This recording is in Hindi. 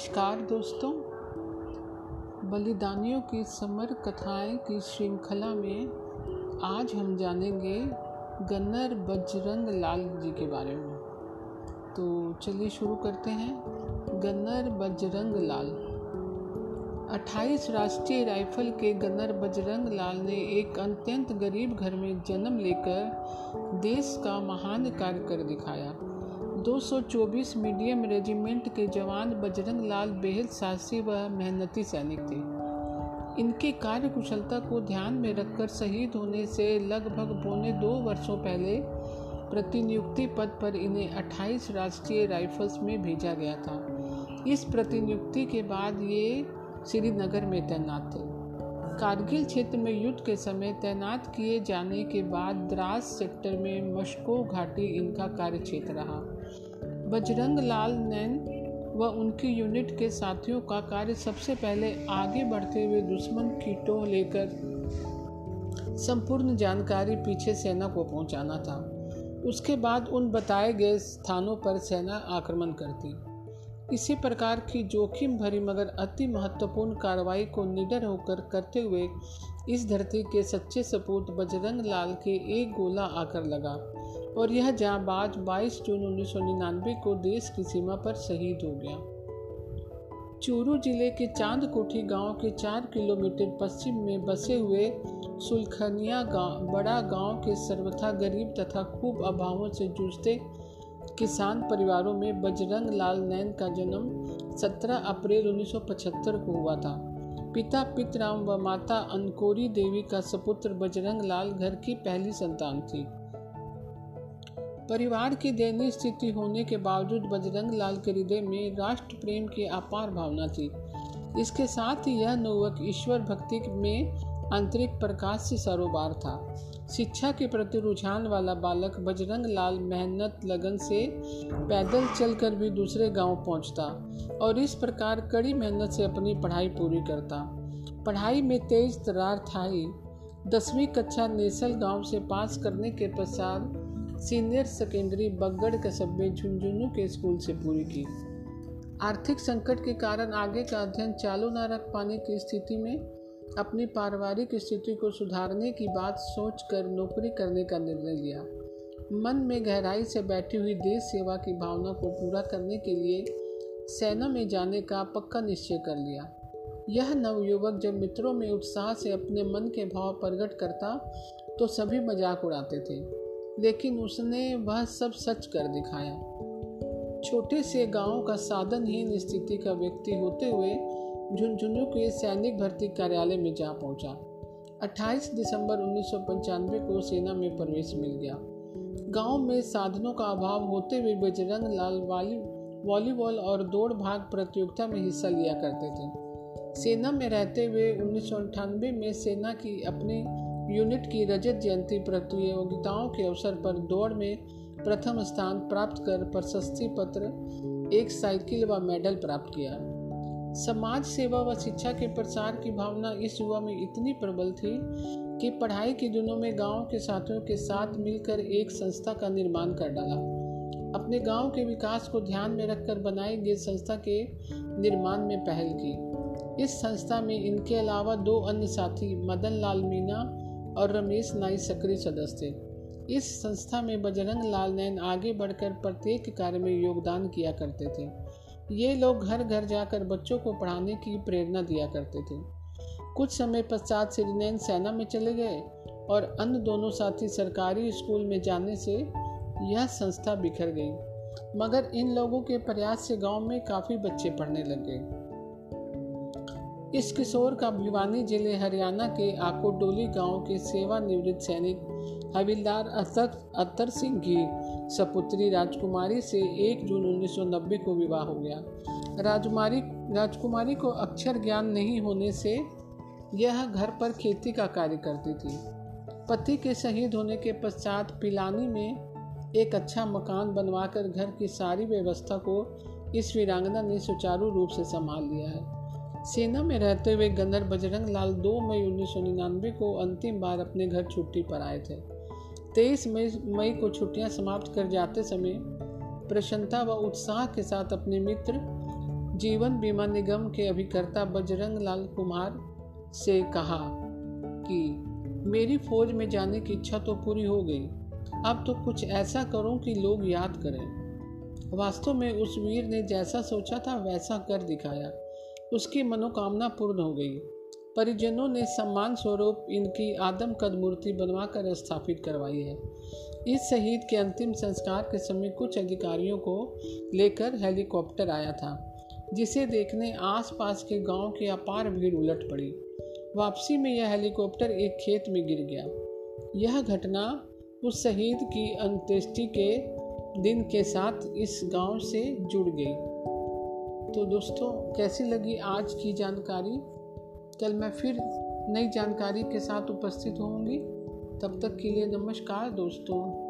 नमस्कार दोस्तों। बलिदानियों की समर कथाएँ की श्रृंखला में आज हम जानेंगे गन्नर बजरंग लाल जी के बारे में। तो चलिए शुरू करते हैं। गन्नर बजरंग लाल। 28 राष्ट्रीय राइफल के गन्नर बजरंग लाल ने एक अत्यंत गरीब घर में जन्म लेकर देश का महान कार्य कर दिखाया। 224 मीडियम रेजिमेंट के जवान बजरंग लाल बेहद साहसी व मेहनती सैनिक थे। इनके कार्य कुशलता को ध्यान में रखकर शहीद होने से लगभग पौने दो वर्षों पहले प्रतिनियुक्ति पद पर इन्हें 28 राष्ट्रीय राइफल्स में भेजा गया था। इस प्रतिनियुक्ति के बाद ये श्रीनगर में तैनात थे। कारगिल क्षेत्र में युद्ध के समय तैनात किए जाने के बाद द्रास सेक्टर में मशको घाटी इनका कार्य क्षेत्र रहा। बजरंग लाल नैन व उनकी यूनिट के साथियों का कार्य सबसे पहले आगे बढ़ते हुए दुश्मन की टोह लेकर संपूर्ण जानकारी पीछे सेना को पहुंचाना था। उसके बाद उन बताए गए स्थानों पर सेना आक्रमण करती। इसी प्रकार की जोखिम भरी मगर अति महत्वपूर्ण कार्रवाई को निडर होकर करते हुए इस धरती के सच्चे सपूत बजरंग लाल के एक गोला आकर लगा। और यह जाबाज 22 जून उन्नीस सौ निन्यानवे को देश की सीमा पर शहीद हो गया। चूरू ज़िले के चांदकोठी गाँव के चार किलोमीटर पश्चिम में बसे हुए सुलखनिया गाँव बड़ा गाँव के सर्वथा गरीब तथा खूब अभावों से जूझते किसान परिवारों में बजरंग लाल नैन का जन्म 17 अप्रैल 1975 को हुआ था। पिता पितराम व माता अनकोरी देवी का सपुत्र बजरंग लाल घर की पहली संतान थी। परिवार की दयनीय स्थिति होने के बावजूद बजरंग लाल के हृदय में राष्ट्र प्रेम की अपार भावना थी। इसके साथ ही यह नौवक ईश्वर भक्ति में आंतरिक प्रकाश से सरोबार था। शिक्षा के प्रति रुझान वाला बालक बजरंग लाल मेहनत लगन से पैदल चलकर भी दूसरे गाँव पहुँचता और इस प्रकार कड़ी मेहनत से अपनी पढ़ाई पूरी करता। पढ़ाई में तेज तरार था ही दसवीं कक्षा नेसल गाँव से पास करने के पश्चात सीनियर सेकेंडरी बगड़ कस्बे झुंझुनू के स्कूल से पूरी की। आर्थिक संकट के कारण आगे का अध्ययन चालू न रख पाने की स्थिति में अपनी पारिवारिक स्थिति को सुधारने की बात सोचकर नौकरी करने का निर्णय लिया। मन में गहराई से बैठी हुई देश सेवा की भावना को पूरा करने के लिए सेना में जाने का पक्का निश्चय कर लिया। यह नवयुवक जब मित्रों में उत्साह से अपने मन के भाव प्रकट करता तो सभी मज़ाक उड़ाते थे, लेकिन उसने वह सब सच कर दिखाया। छोटे से गाँव का साधनहीन स्थिति का व्यक्ति होते हुए झुंझुनू के सैनिक भर्ती कार्यालय में जा पहुँचा। 28 दिसंबर उन्नीस सौ पंचानवे को सेना में प्रवेश मिल गया। गाँव में साधनों का अभाव होते हुए बजरंग लाल वाली, वॉलीबॉल और दौड़ भाग प्रतियोगिता में हिस्सा लिया करते थे। सेना में रहते हुए उन्नीस में सेना की अपनी यूनिट की रजत जयंती प्रतियोगिताओं के अवसर पर दौड़ में प्रथम स्थान प्राप्त कर प्रशस्ति पत्र, एक साइकिल व मेडल प्राप्त किया। समाज सेवा व शिक्षा के प्रसार की भावना इस युवा में इतनी प्रबल थी कि पढ़ाई के दिनों में गाँव के साथियों के साथ मिलकर एक संस्था का निर्माण कर डाला। अपने गाँव के विकास को ध्यान में रखकर बनाई गई संस्था के निर्माण में पहल की। इस संस्था में इनके अलावा दो अन्य साथी मदन लाल मीना और रमेश नाई सक्रिय सदस्य थे। इस संस्था में बजरंग लाल नैन आगे बढ़कर प्रत्येक कार्य में योगदान किया करते थे। ये लोग घर घर जाकर बच्चों को पढ़ाने की प्रेरणा दिया करते थे। कुछ समय पश्चात श्रीनैन सेना में चले गए और अन्य दोनों साथी सरकारी स्कूल में जाने से यह संस्था बिखर गई। मगर इन लोगों के प्रयास से गाँव में काफ़ी बच्चे पढ़ने लग गए। इस किशोर का भिवानी ज़िले हरियाणा के आकोडोली गाँव के सेवानिवृत्त सैनिक हविलदार अतर अतर सिंह की सपुत्री राजकुमारी से 1 जून 1990 को विवाह हो गया। राजकुमारी राजकुमारी को अक्षर ज्ञान नहीं होने से यह घर पर खेती का कार्य करती थी। पति के शहीद होने के पश्चात पिलानी में एक अच्छा मकान बनवाकर घर की सारी व्यवस्था को इस वीरांगना ने सुचारू रूप से संभाल लिया है। सेना में रहते हुए गन्नर बजरंग लाल दो मई उन्नीस सौ निन्यानवे को अंतिम बार अपने घर छुट्टी पर आए थे। 23 मई मई को छुट्टियाँ समाप्त कर जाते समय प्रसन्नता व उत्साह के साथ अपने मित्र जीवन बीमा निगम के अभिकर्ता बजरंग लाल कुमार से कहा कि, मेरी फौज में जाने की इच्छा तो पूरी हो गई। अब तो कुछ ऐसा करो कि लोग याद करें। वास्तव में उस वीर ने जैसा सोचा था, वैसा कर दिखाया। उसकी मनोकामना पूर्ण हो गई। परिजनों ने सम्मान स्वरूप इनकी आदम कद मूर्ति बनवाकर स्थापित करवाई है। इस शहीद के अंतिम संस्कार के समय कुछ अधिकारियों को लेकर हेलीकॉप्टर आया था, जिसे देखने आसपास के गाँव की अपार भीड़ उलट पड़ी। वापसी में यह हेलीकॉप्टर एक खेत में गिर गया। यह घटना उस शहीद की अंत्येष्टि के दिन के साथ इस गाँव से जुड़ गई। तो दोस्तों, कैसी लगी आज की जानकारी? कल मैं फिर नई जानकारी के साथ उपस्थित होंगी तब तक के लिए नमस्कार दोस्तों।